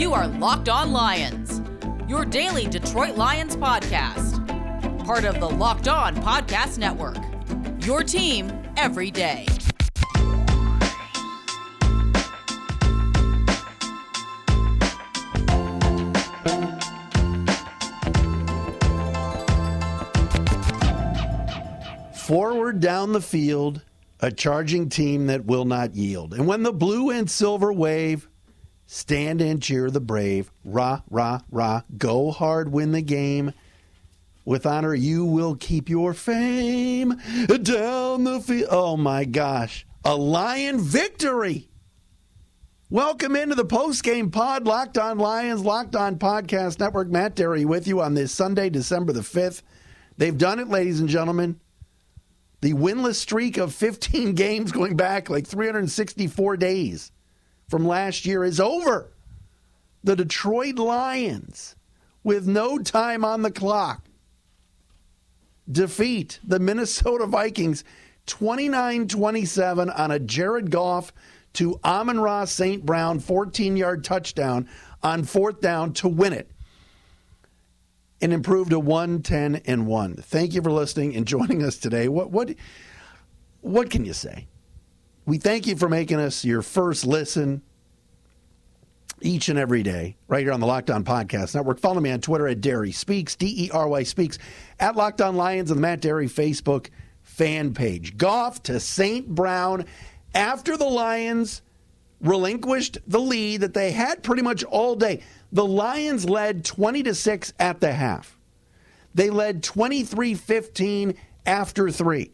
You are Locked On Lions, your daily Detroit Lions podcast. Part of the Locked On Podcast Network. Your team every day. Forward down the field, a charging team that will not yield. And when the blue and silver wave, stand and cheer the brave. Rah, rah, rah. Go hard, win the game. With honor, you will keep your fame down the field. Oh my gosh. A Lion victory. Welcome into the post-game pod, Locked On Lions, Locked On Podcast Network. Matt Dery with you on this Sunday, December the 5th. They've done it, ladies and gentlemen. The winless streak of 15 games going back like 364 days from last year is over. The Detroit Lions, with no time on the clock, defeat the Minnesota Vikings 29 27 on a Jared Goff to Amon-Ra St. Brown 14 yard touchdown on fourth down to win it and improved to 110 and 1. Thank you for listening and joining us today. What what what can you say? We thank you for making us your first listen each and every day right here on the Locked On Podcast Network. Follow me on Twitter at Dery Speaks, D E R Y Speaks, at Locked On Lions on the Matt Dery Facebook fan page. Goff to St. Brown after the Lions relinquished the lead that they had pretty much all day. The Lions led 20 to 6 at the half. They led 23-15 after 3.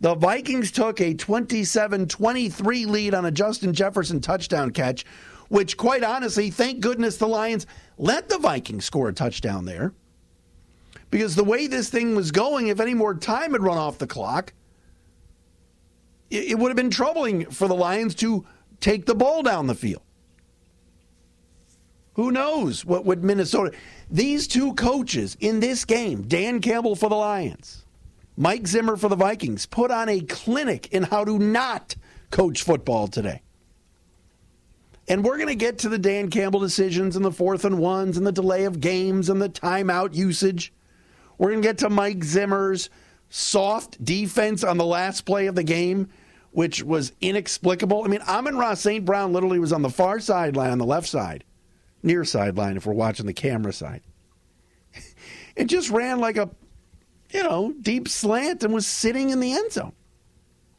The Vikings took a 27-23 lead on a Justin Jefferson touchdown catch, which quite honestly, thank goodness the Lions let the Vikings score a touchdown there. Because the way this thing was going, if any more time had run off the clock, it, would have been troubling for the Lions to take the ball down the field. Who knows what would Minnesota. These two coaches in this game, Dan Campbell for the Lions, Mike Zimmer for the Vikings, put on a clinic in how to not coach football today. And we're going to get to the Dan Campbell decisions and the fourth and ones and the delay of games and the timeout usage. We're going to get to Mike Zimmer's soft defense on the last play of the game, which was inexplicable. I mean, Amon Ra St. Brown literally was on the far sideline on the left side near sideline if we're watching the camera side. it just ran like a, you know, deep slant and was sitting in the end zone.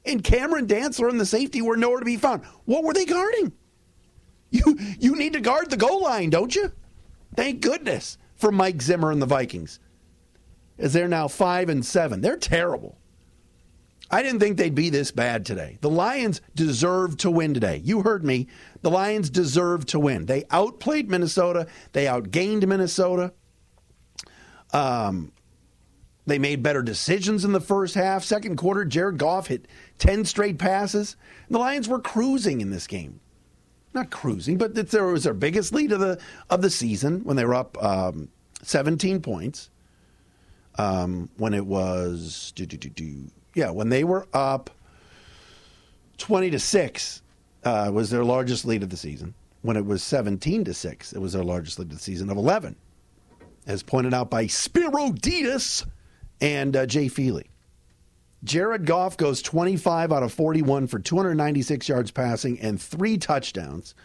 And Cameron Dantzler and the safety were nowhere to be found. What were they guarding? You you need to guard the goal line, don't you? Thank goodness for Mike Zimmer and the Vikings. As they're now five and seven. They're terrible. I didn't think they'd be this bad today. The Lions deserve to win today. You heard me. The Lions deserve to win. They outplayed Minnesota. They outgained Minnesota. Um, they made better decisions in the first half. Second quarter, Jared Goff hit 10 straight passes. The Lions were cruising in this game. Not cruising, but it was their biggest lead of the of the season when they were up um, 17 points. Um, when it was do, do, do, yeah, when they were up 20 to 6 uh, was their largest lead of the season. When it was 17 to 6, it was their largest lead of the season of 11, as pointed out by Spero Dedes and uh, Jay Feely. Jared Goff goes 25 out of 41 for 296 yards passing and three touchdowns,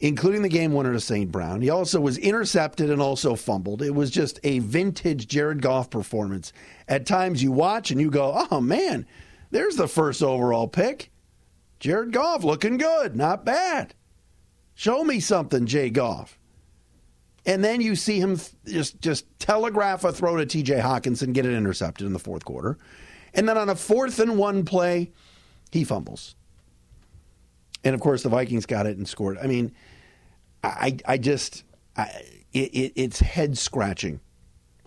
including the game winner to St. Brown. He also was intercepted and also fumbled. It was just a vintage Jared Goff performance. At times you watch and you go, oh man, there's the first overall pick. Jared Goff looking good, not bad. Show me something, Jay Goff. And then you see him just just telegraph a throw to TJ Hockenson, get it intercepted in the fourth quarter. And then on a fourth and one play, he fumbles. And of course, the Vikings got it and scored. I mean, I, I just, I, it, it's head scratching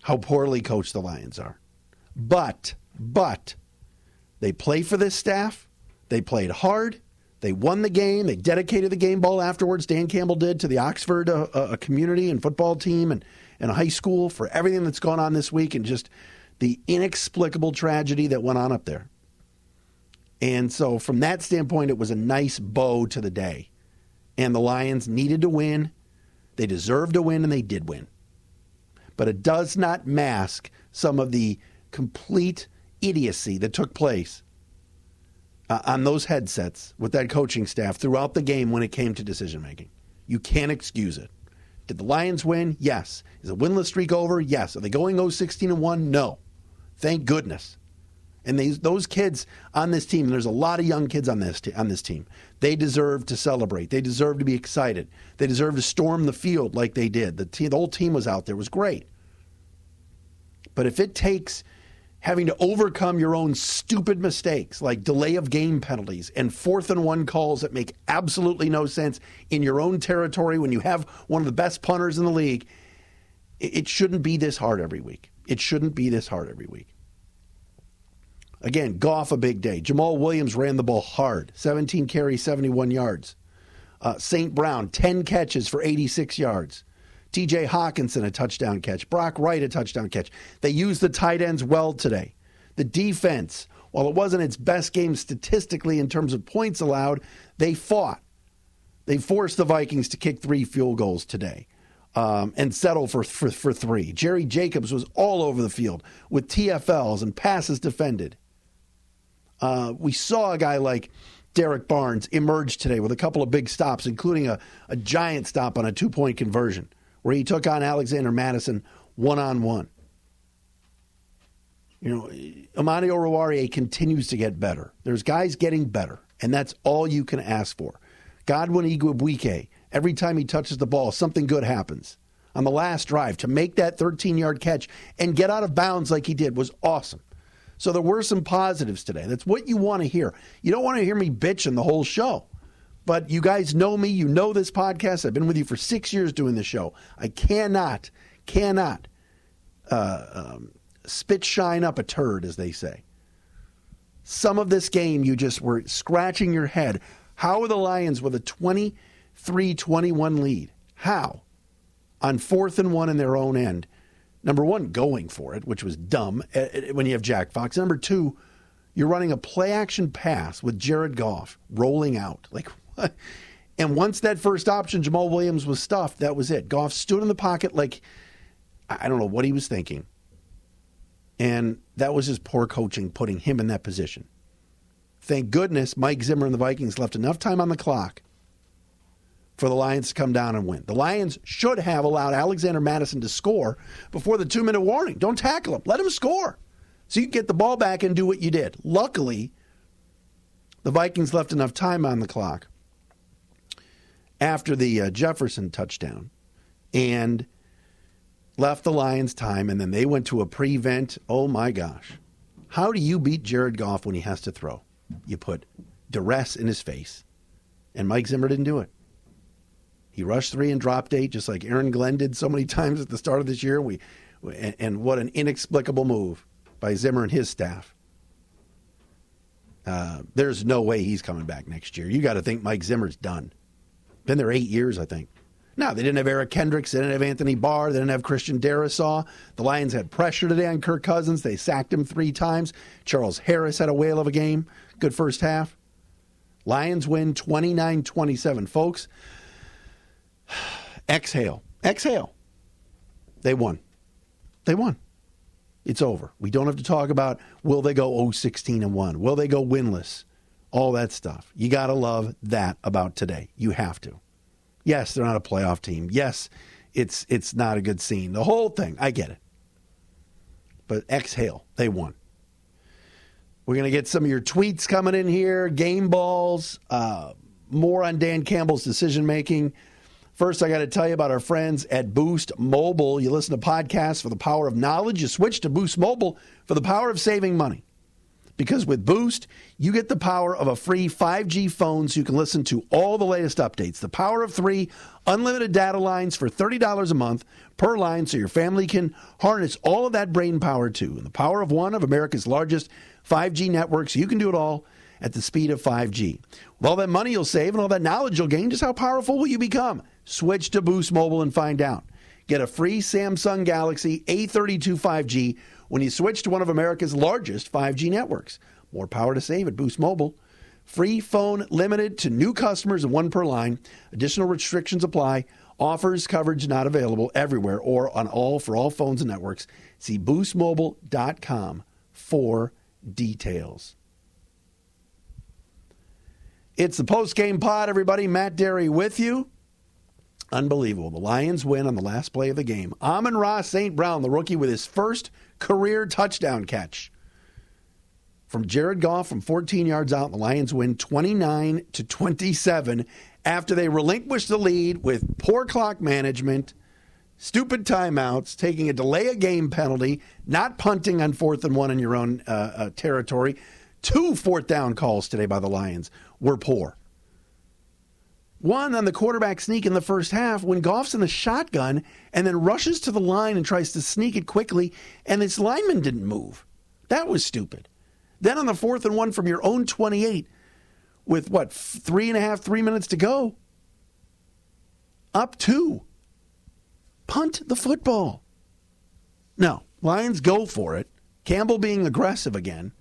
how poorly coached the Lions are. But, but, they play for this staff. They played hard. They won the game. They dedicated the game ball afterwards. Dan Campbell did to the Oxford uh, a community and football team and, and a high school for everything that's gone on this week and just the inexplicable tragedy that went on up there. And so, from that standpoint, it was a nice bow to the day. And the Lions needed to win They deserved to win, and they did win. But it does not mask some of the complete idiocy that took place uh, on those headsets with that coaching staff throughout the game when it came to decision making. You can't excuse it. Did the Lions win? Yes. Is the winless streak over? Yes. Are they going 0 16 and 1? No. Thank goodness. And these, those kids on this team, there's a lot of young kids on this, on this team, they deserve to celebrate. They deserve to be excited. They deserve to storm the field like they did. The, team, the whole team was out there. It was great. But if it takes having to overcome your own stupid mistakes like delay of game penalties and fourth and one calls that make absolutely no sense in your own territory when you have one of the best punters in the league, it shouldn't be this hard every week. It shouldn't be this hard every week. Again, Goff a big day. Jamaal Williams ran the ball hard, 17 carries, 71 yards. Uh, St. Brown, 10 catches for 86 yards. TJ Hockenson, a touchdown catch. Brock Wright, a touchdown catch. They used the tight ends well today. The defense, while it wasn't its best game statistically in terms of points allowed, they fought. They forced the Vikings to kick three field goals today um, and settle for, for, for three. Jerry Jacobs was all over the field with TFLs and passes defended. Uh, we saw a guy like Derrick Barnes emerge today with a couple of big stops, including a, a giant stop on a two point conversion where he took on Alexander Mattison one on one. You know, Amani Oruwariye continues to get better. There's guys getting better, and that's all you can ask for. Godwin Igwebuike, every time he touches the ball, something good happens. On the last drive, to make that 13 yard catch and get out of bounds like he did was awesome. So there were some positives today. That's what you want to hear. You don't want to hear me bitching the whole show. But you guys know me. You know this podcast. I've been with you for six years doing the show. I cannot, cannot uh, um, spit shine up a turd, as they say. Some of this game, you just were scratching your head. How are the Lions with a 23 21 lead? How? On fourth and one in their own end number one, going for it, which was dumb eh, eh, when you have Jack Fox. Number two, you're running a play action pass with Jared Goff rolling out. Like, what? And once that first option, Jamaal Williams was stuffed, that was it. Goff stood in the pocket like, I don't know what he was thinking. And that was his poor coaching, putting him in that position. Thank goodness Mike Zimmer and the Vikings left enough time on the clock for the Lions to come down and win. The Lions should have allowed Alexander Mattison to score before the two minute warning. Don't tackle him, let him score. So you can get the ball back and do what you did. Luckily, the Vikings left enough time on the clock after the uh, Jefferson touchdown and left the Lions time, and then they went to a prevent. Oh my gosh. How do you beat Jared Goff when he has to throw? You put duress in his face, and Mike Zimmer didn't do it. He rushed three and dropped eight, just like Aaron Glenn did so many times at the start of this year. We, and, and what an inexplicable move by Zimmer and his staff. Uh, there's no way he's coming back next year. You got to think Mike Zimmer's done. Been there eight years, I think. Now they didn't have Eric Kendricks, they didn't have Anthony Barr, they didn't have Christian Darrisaw. The Lions had pressure today on Kirk Cousins. They sacked him three times. Charles Harris had a whale of a game. Good first half. Lions win 29 27. Folks, Exhale. Exhale. They won. They won. It's over. We don't have to talk about will they go 016 and 1? Will they go winless? All that stuff. You got to love that about today. You have to. Yes, they're not a playoff team. Yes, it's it's not a good scene. The whole thing. I get it. But exhale. They won. We're going to get some of your tweets coming in here, game balls, uh, more on Dan Campbell's decision making. First, I got to tell you about our friends at Boost Mobile. You listen to podcasts for the power of knowledge, you switch to Boost Mobile for the power of saving money. Because with Boost, you get the power of a free 5G phone so you can listen to all the latest updates. The power of three unlimited data lines for $30 a month per line so your family can harness all of that brain power too. And the power of one of America's largest 5G networks, you can do it all at the speed of 5G. With all that money you'll save and all that knowledge you'll gain, just how powerful will you become? Switch to Boost Mobile and find out. Get a free Samsung Galaxy A32 5G when you switch to one of America's largest 5G networks. More power to save at Boost Mobile. Free phone limited to new customers and one per line. Additional restrictions apply. Offers coverage not available everywhere or on all for all phones and networks. See boostmobile.com for details. It's the post game pod, everybody. Matt Dery with you. Unbelievable. The Lions win on the last play of the game. Amon-Ra St. Brown, the rookie, with his first career touchdown catch. From Jared Goff from 14 yards out, the Lions win 29 to 27 after they relinquished the lead with poor clock management, stupid timeouts, taking a delay of game penalty, not punting on fourth and one in your own uh, uh, territory. Two fourth down calls today by the Lions were poor. One on the quarterback sneak in the first half when Goff's in the shotgun and then rushes to the line and tries to sneak it quickly, and this lineman didn't move. That was stupid. Then on the fourth and one from your own 28, with what, three and a half, three minutes to go, up two. Punt the football. No, Lions go for it. Campbell being aggressive again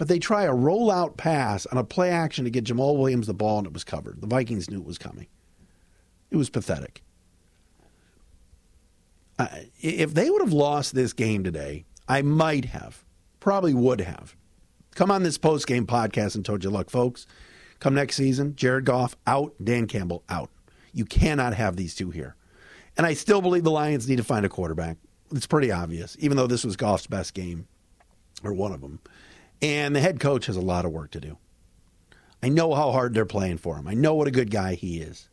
but they try a rollout pass on a play action to get Jamaal Williams the ball, and it was covered. The Vikings knew it was coming. It was pathetic. Uh, if they would have lost this game today, I might have, probably would have, come on this post game podcast and told you, look, folks, come next season, Jared Goff out, Dan Campbell out. You cannot have these two here. And I still believe the Lions need to find a quarterback. It's pretty obvious, even though this was Goff's best game, or one of them. And the head coach has a lot of work to do. I know how hard they're playing for him. I know what a good guy he is.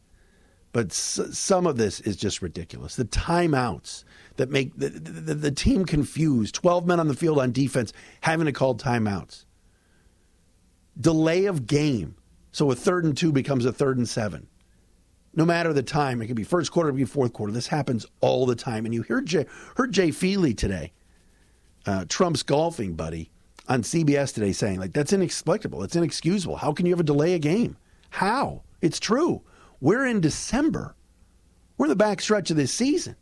But some of this is just ridiculous. The timeouts that make the, the, the, team confused, 12 men on the field on defense having to call timeouts. Delay of game. So a third and two becomes a third and seven. No matter the time, it could be first quarter, it could be fourth quarter. This happens all the time. And you heard Jay, heard Jay Feely today, uh, Trump's golfing buddy, on CBS today saying, like, that's inexplicable. It's inexcusable. How can you ever delay a game? How? It's true. We're in December. We're in the back stretch of this season.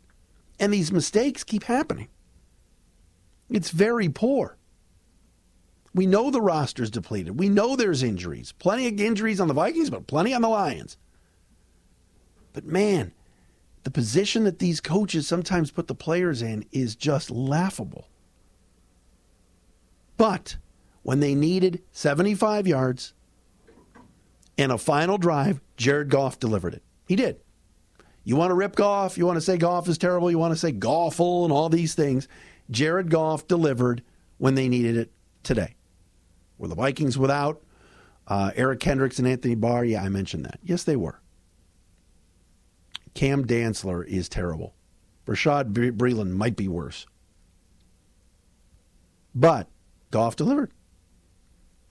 And these mistakes keep happening. It's very poor. We know the roster's depleted. We know there's injuries. Plenty of injuries on the Vikings, but plenty on the Lions. But man, the position that these coaches sometimes put the players in is just laughable. But when they needed 75 yards and a final drive, Jared Goff delivered it. He did. You want to rip Goff, you want to say Goff is terrible, you want to say Goffle and all these things. Jared Goff delivered when they needed it today. Were the Vikings without uh, Eric Kendricks and Anthony Barr? Yeah, I mentioned that. Yes, they were. Cam Dantzler is terrible. Bashaud Breeland might be worse. But Goff delivered.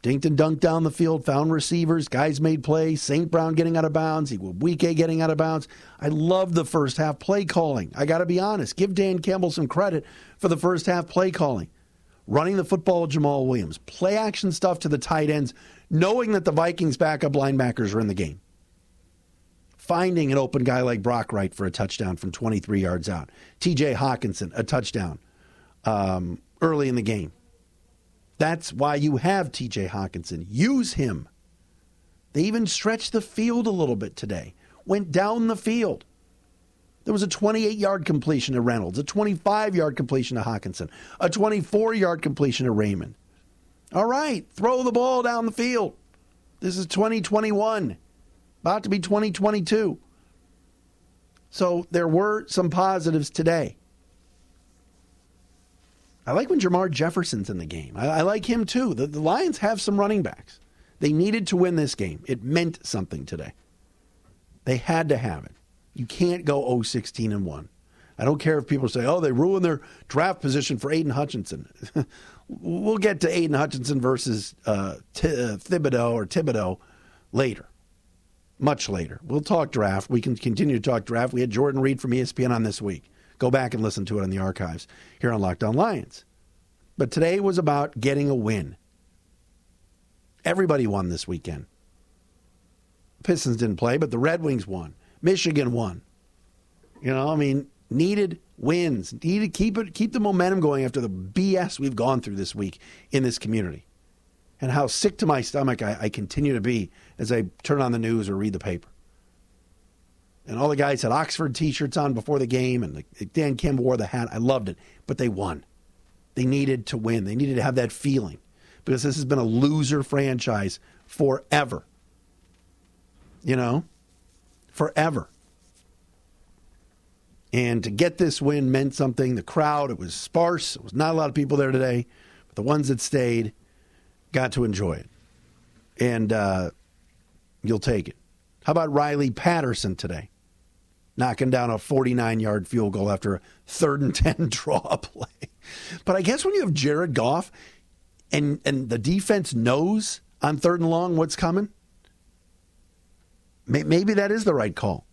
Dinked and dunked down the field, found receivers, guys made plays, St. Brown getting out of bounds, Igwebuike getting out of bounds. I love the first half play calling. I got to be honest. Give Dan Campbell some credit for the first half play calling. Running the football with Jamaal Williams, play action stuff to the tight ends, knowing that the Vikings backup linebackers are in the game. Finding an open guy like Brock Wright for a touchdown from 23 yards out. TJ Hockenson, a touchdown um, early in the game. That's why you have TJ Hockenson. Use him. They even stretched the field a little bit today, went down the field. There was a 28 yard completion to Reynolds, a 25 yard completion to Hockenson, a 24 yard completion to Raymond. All right, throw the ball down the field. This is 2021, about to be 2022. So there were some positives today. I like when Jermar Jefferson's in the game. I, I like him too. The, the Lions have some running backs. They needed to win this game. It meant something today. They had to have it. You can't go 0 16 and 1. I don't care if people say, oh, they ruined their draft position for Aidan Hutchinson. we'll get to Aidan Hutchinson versus uh, T- uh, Thibodeaux or Thibodeau later, much later. We'll talk draft. We can continue to talk draft. We had Jordan Reid from ESPN on this week. Go back and listen to it in the archives here on Locked On Lions. But today was about getting a win. Everybody won this weekend. Pistons didn't play, but the Red Wings won. Michigan won. You know, I mean, needed wins. Needed keep it keep the momentum going after the BS we've gone through this week in this community. and how sick to my stomach I, I continue to be as I turn on the news or read the paper. And all the guys had Oxford t shirts on before the game, and Dan Campbell wore the hat. I loved it, but they won. They needed to win. They needed to have that feeling because this has been a loser franchise forever. You know, forever. And to get this win meant something. The crowd, it was sparse. It was not a lot of people there today, but the ones that stayed got to enjoy it. And uh, you'll take it. How about Riley Patterson today? Knocking down a 49 yard field goal after a third and 10 draw play. But I guess when you have Jared Goff and, and the defense knows on third and long what's coming, maybe that is the right call.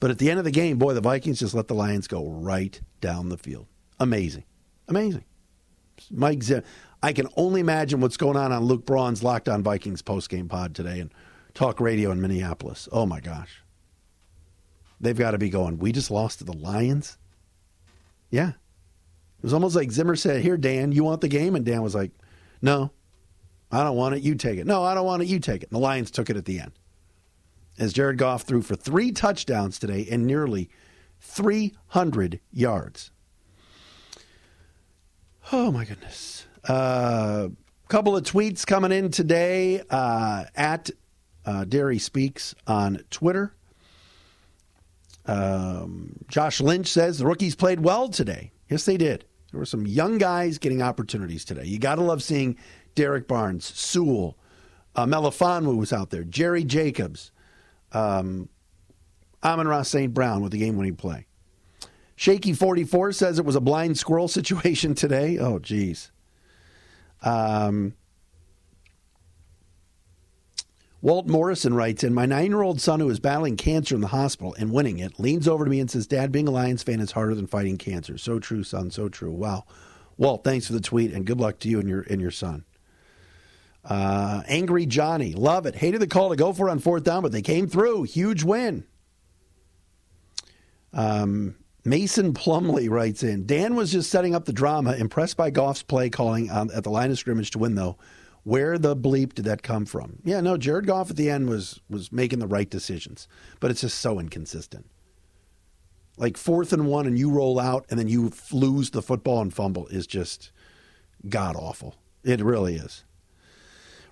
But at the end of the game, boy, the Vikings just let the Lions go right down the field. Amazing. Amazing. Mike Zim. I can only imagine what's going on on Luke Braun's Locked On Vikings postgame pod today and talk radio in Minneapolis. Oh my gosh. They've got to be going, we just lost to the Lions? Yeah. It was almost like Zimmer said, Here, Dan, you want the game? And Dan was like, No, I don't want it. You take it. No, I don't want it. You take it. And the Lions took it at the end as Jared Goff threw for three touchdowns today and nearly 300 yards. Oh, my goodness. A uh, couple of tweets coming in today uh, at uh, Dery Speaks on Twitter. Um, Josh Lynch says the rookies played well today. Yes, they did. There were some young guys getting opportunities today. You got to love seeing Derrick Barnes, Sewell, uh, Melifonwu was out there, Jerry Jacobs, um, Amon-Ra St. Brown with the game winning play. Shaky 44 says it was a blind squirrel situation today. Oh, geez. Um, Walt Morrison writes in My nine year old son, who is battling cancer in the hospital and winning it, leans over to me and says, Dad, being a Lions fan is harder than fighting cancer. So true, son. So true. Wow. Walt, thanks for the tweet and good luck to you and your, and your son. Uh, Angry Johnny, love it. Hated the call to go for on fourth down, but they came through. Huge win. Um, Mason Plumley writes in Dan was just setting up the drama, impressed by Goff's play calling on, at the line of scrimmage to win, though. Where the bleep did that come from? Yeah, no, Jared Goff at the end was was making the right decisions, but it's just so inconsistent. Like fourth and one, and you roll out, and then you lose the football and fumble is just god awful. It really is.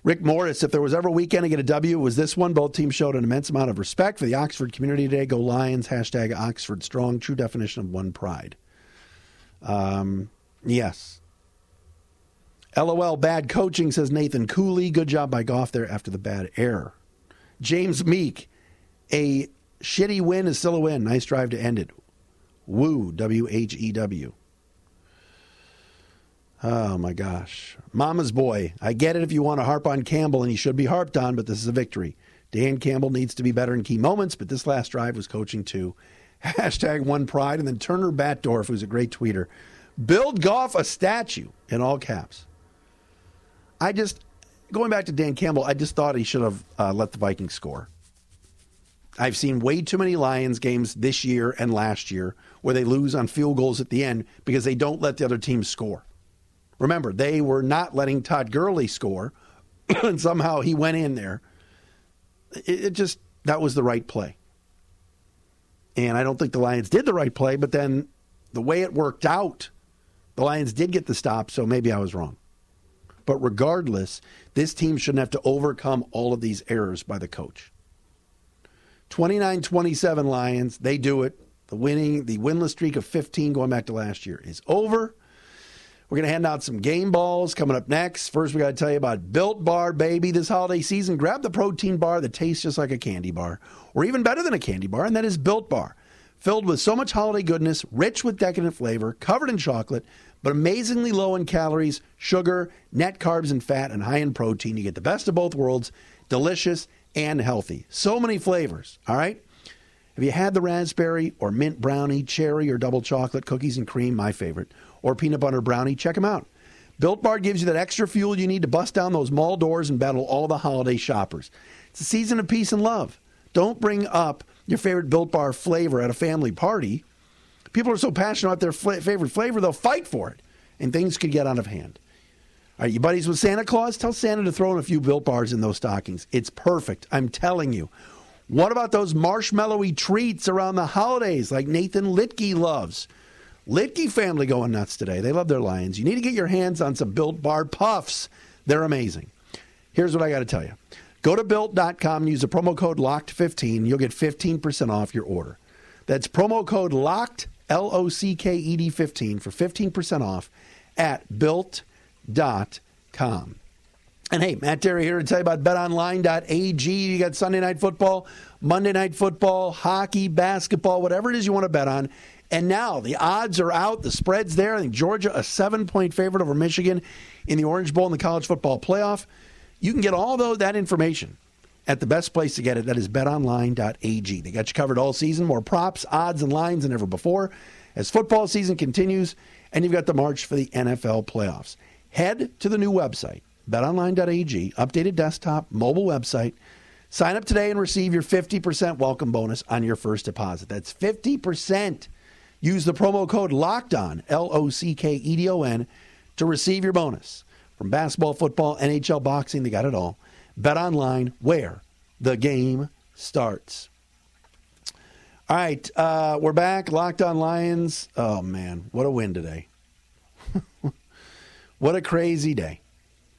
Rick Morris, if there was ever a weekend to get a W, it was this one. Both teams showed an immense amount of respect for the Oxford community today. Go Lions, hashtag Oxford Strong, true definition of one pride. Um, yes. LOL, bad coaching, says Nathan Cooley. Good job by Goff there after the bad error. James Meek, a shitty win is still a win. Nice drive to end it. Woo, W H E W. Oh my gosh. Mama's boy. I get it if you want to harp on Campbell and he should be harped on, but this is a victory. Dan Campbell needs to be better in key moments, but this last drive was coaching too. Hashtag one pride. And then Turner Batdorf, who's a great tweeter, build Goff a statue in all caps. I just, going back to Dan Campbell, I just thought he should have uh, let the Vikings score. I've seen way too many Lions games this year and last year where they lose on field goals at the end because they don't let the other team score. Remember, they were not letting Todd Gurley score, and somehow he went in there. It, it, just, that was the right play. And I don't think the Lions did the right play, but then the way it worked out, the Lions did get the stop, so maybe I was wrong. But regardless, this team shouldn't have to overcome all of these errors by the coach. 29 27 Lions, they do it. The winning, the winless streak of 15 going back to last year is over. We're going to hand out some game balls coming up next. First, we got to tell you about Built Bar, baby. This holiday season, grab the protein bar that tastes just like a candy bar, or even better than a candy bar, and that is Built Bar. Filled with so much holiday goodness, rich with decadent flavor, covered in chocolate, but amazingly low in calories, sugar, net carbs, and fat, and high in protein. You get the best of both worlds, delicious and healthy. So many flavors, all right? Have you had the raspberry or mint brownie, cherry, or double chocolate, cookies and cream? My favorite or peanut butter brownie, check them out. Built Bar gives you that extra fuel you need to bust down those mall doors and battle all the holiday shoppers. It's a season of peace and love. Don't bring up your favorite Built Bar flavor at a family party. People are so passionate about their favorite flavor, they'll fight for it, and things could get out of hand. Are you buddies with Santa Claus? Tell Santa to throw in a few built bars in those stockings. It's perfect. I'm telling you. What about those marshmallowy treats around the holidays like Nathan Litke loves? Litke family going nuts today. They love their lions. You need to get your hands on some built bar puffs. They're amazing. Here's what I got to tell you. Go to built.com and use the promo code LOCKED15. You'll get 15% off your order. That's promo code LOCKED, L O C K E D 15 for 15% off at built.com. And hey, Matt Dery here to tell you about betonline.ag. You got Sunday night football, Monday night football, hockey, basketball, whatever it is you want to bet on. And now the odds are out, the spread's there. I think Georgia, a seven point favorite over Michigan in the Orange Bowl in the college football playoff. You can get all that information at the best place to get it. That is betonline.ag. They got you covered all season, more props, odds, and lines than ever before. As football season continues, and you've got the march for the NFL playoffs. Head to the new website, betonline.ag, updated desktop, mobile website. Sign up today and receive your 50% welcome bonus on your first deposit. That's 50%. Use the promo code LOCKEDON, L O C K E D O N, to receive your bonus. From basketball, football, NHL, boxing, they got it all. Bet online where the game starts. All right, uh, we're back. Locked on Lions. Oh, man, what a win today. What a crazy day.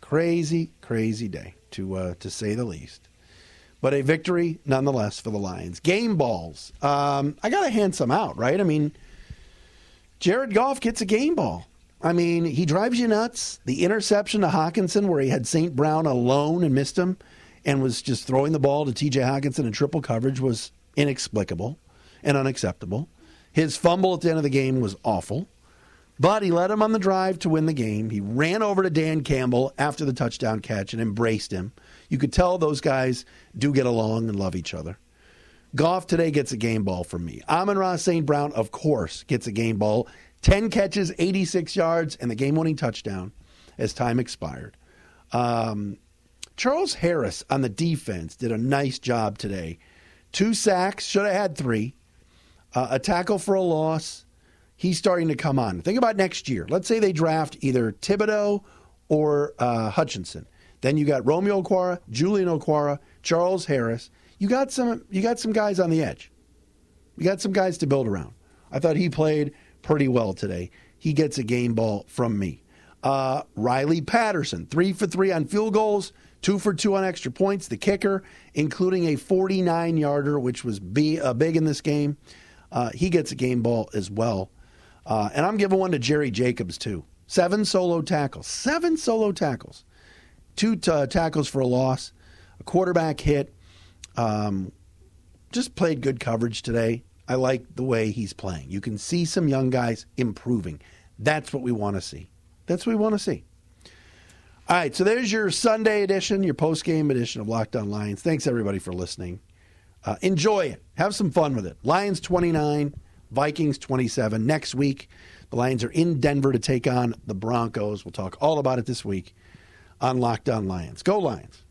Crazy, crazy day, to, uh, to say the least. But a victory nonetheless for the Lions. Game balls. Um, I got to hand some out, right? I mean, Jared Goff gets a game ball. I mean, he drives you nuts. The interception to Hockenson, where he had St. Brown alone and missed him and was just throwing the ball to TJ Hockenson in triple coverage, was inexplicable and unacceptable. His fumble at the end of the game was awful. But he led him on the drive to win the game. He ran over to Dan Campbell after the touchdown catch and embraced him. You could tell those guys do get along and love each other. Goff today gets a game ball from me. Amon-Ra St. Brown, of course, gets a game ball. 10 catches, 86 yards, and the game winning touchdown as time expired. Um, Charles Harris on the defense did a nice job today. Two sacks, should have had three. Uh, a tackle for a loss he's starting to come on. Think about next year. Let's say they draft either Thibodeaux or uh, Hutchinson. Then you got Romeo Okwara, Julian Okwara, Charles Harris. You got some. You got some guys on the edge. You got some guys to build around. I thought he played pretty well today. He gets a game ball from me. Uh, Riley Patterson, three for three on field goals, two for two on extra points. The kicker, including a 49 yarder, which was b- uh, big in this game. Uh, he gets a game ball as well. Uh, and I'm giving one to Jerry Jacobs, too. Seven solo tackles. Seven solo tackles. Two t- uh, tackles for a loss, a quarterback hit. Um, just played good coverage today. I like the way he's playing. You can see some young guys improving. That's what we want to see. That's what we want to see. All right, so there's your Sunday edition, your post game edition of Locked On Lions. Thanks everybody for listening. Uh, enjoy it. Have some fun with it. Lions 29, Vikings 27. Next week, the Lions are in Denver to take on the Broncos. We'll talk all about it this week on Locked On Lions. Go Lions.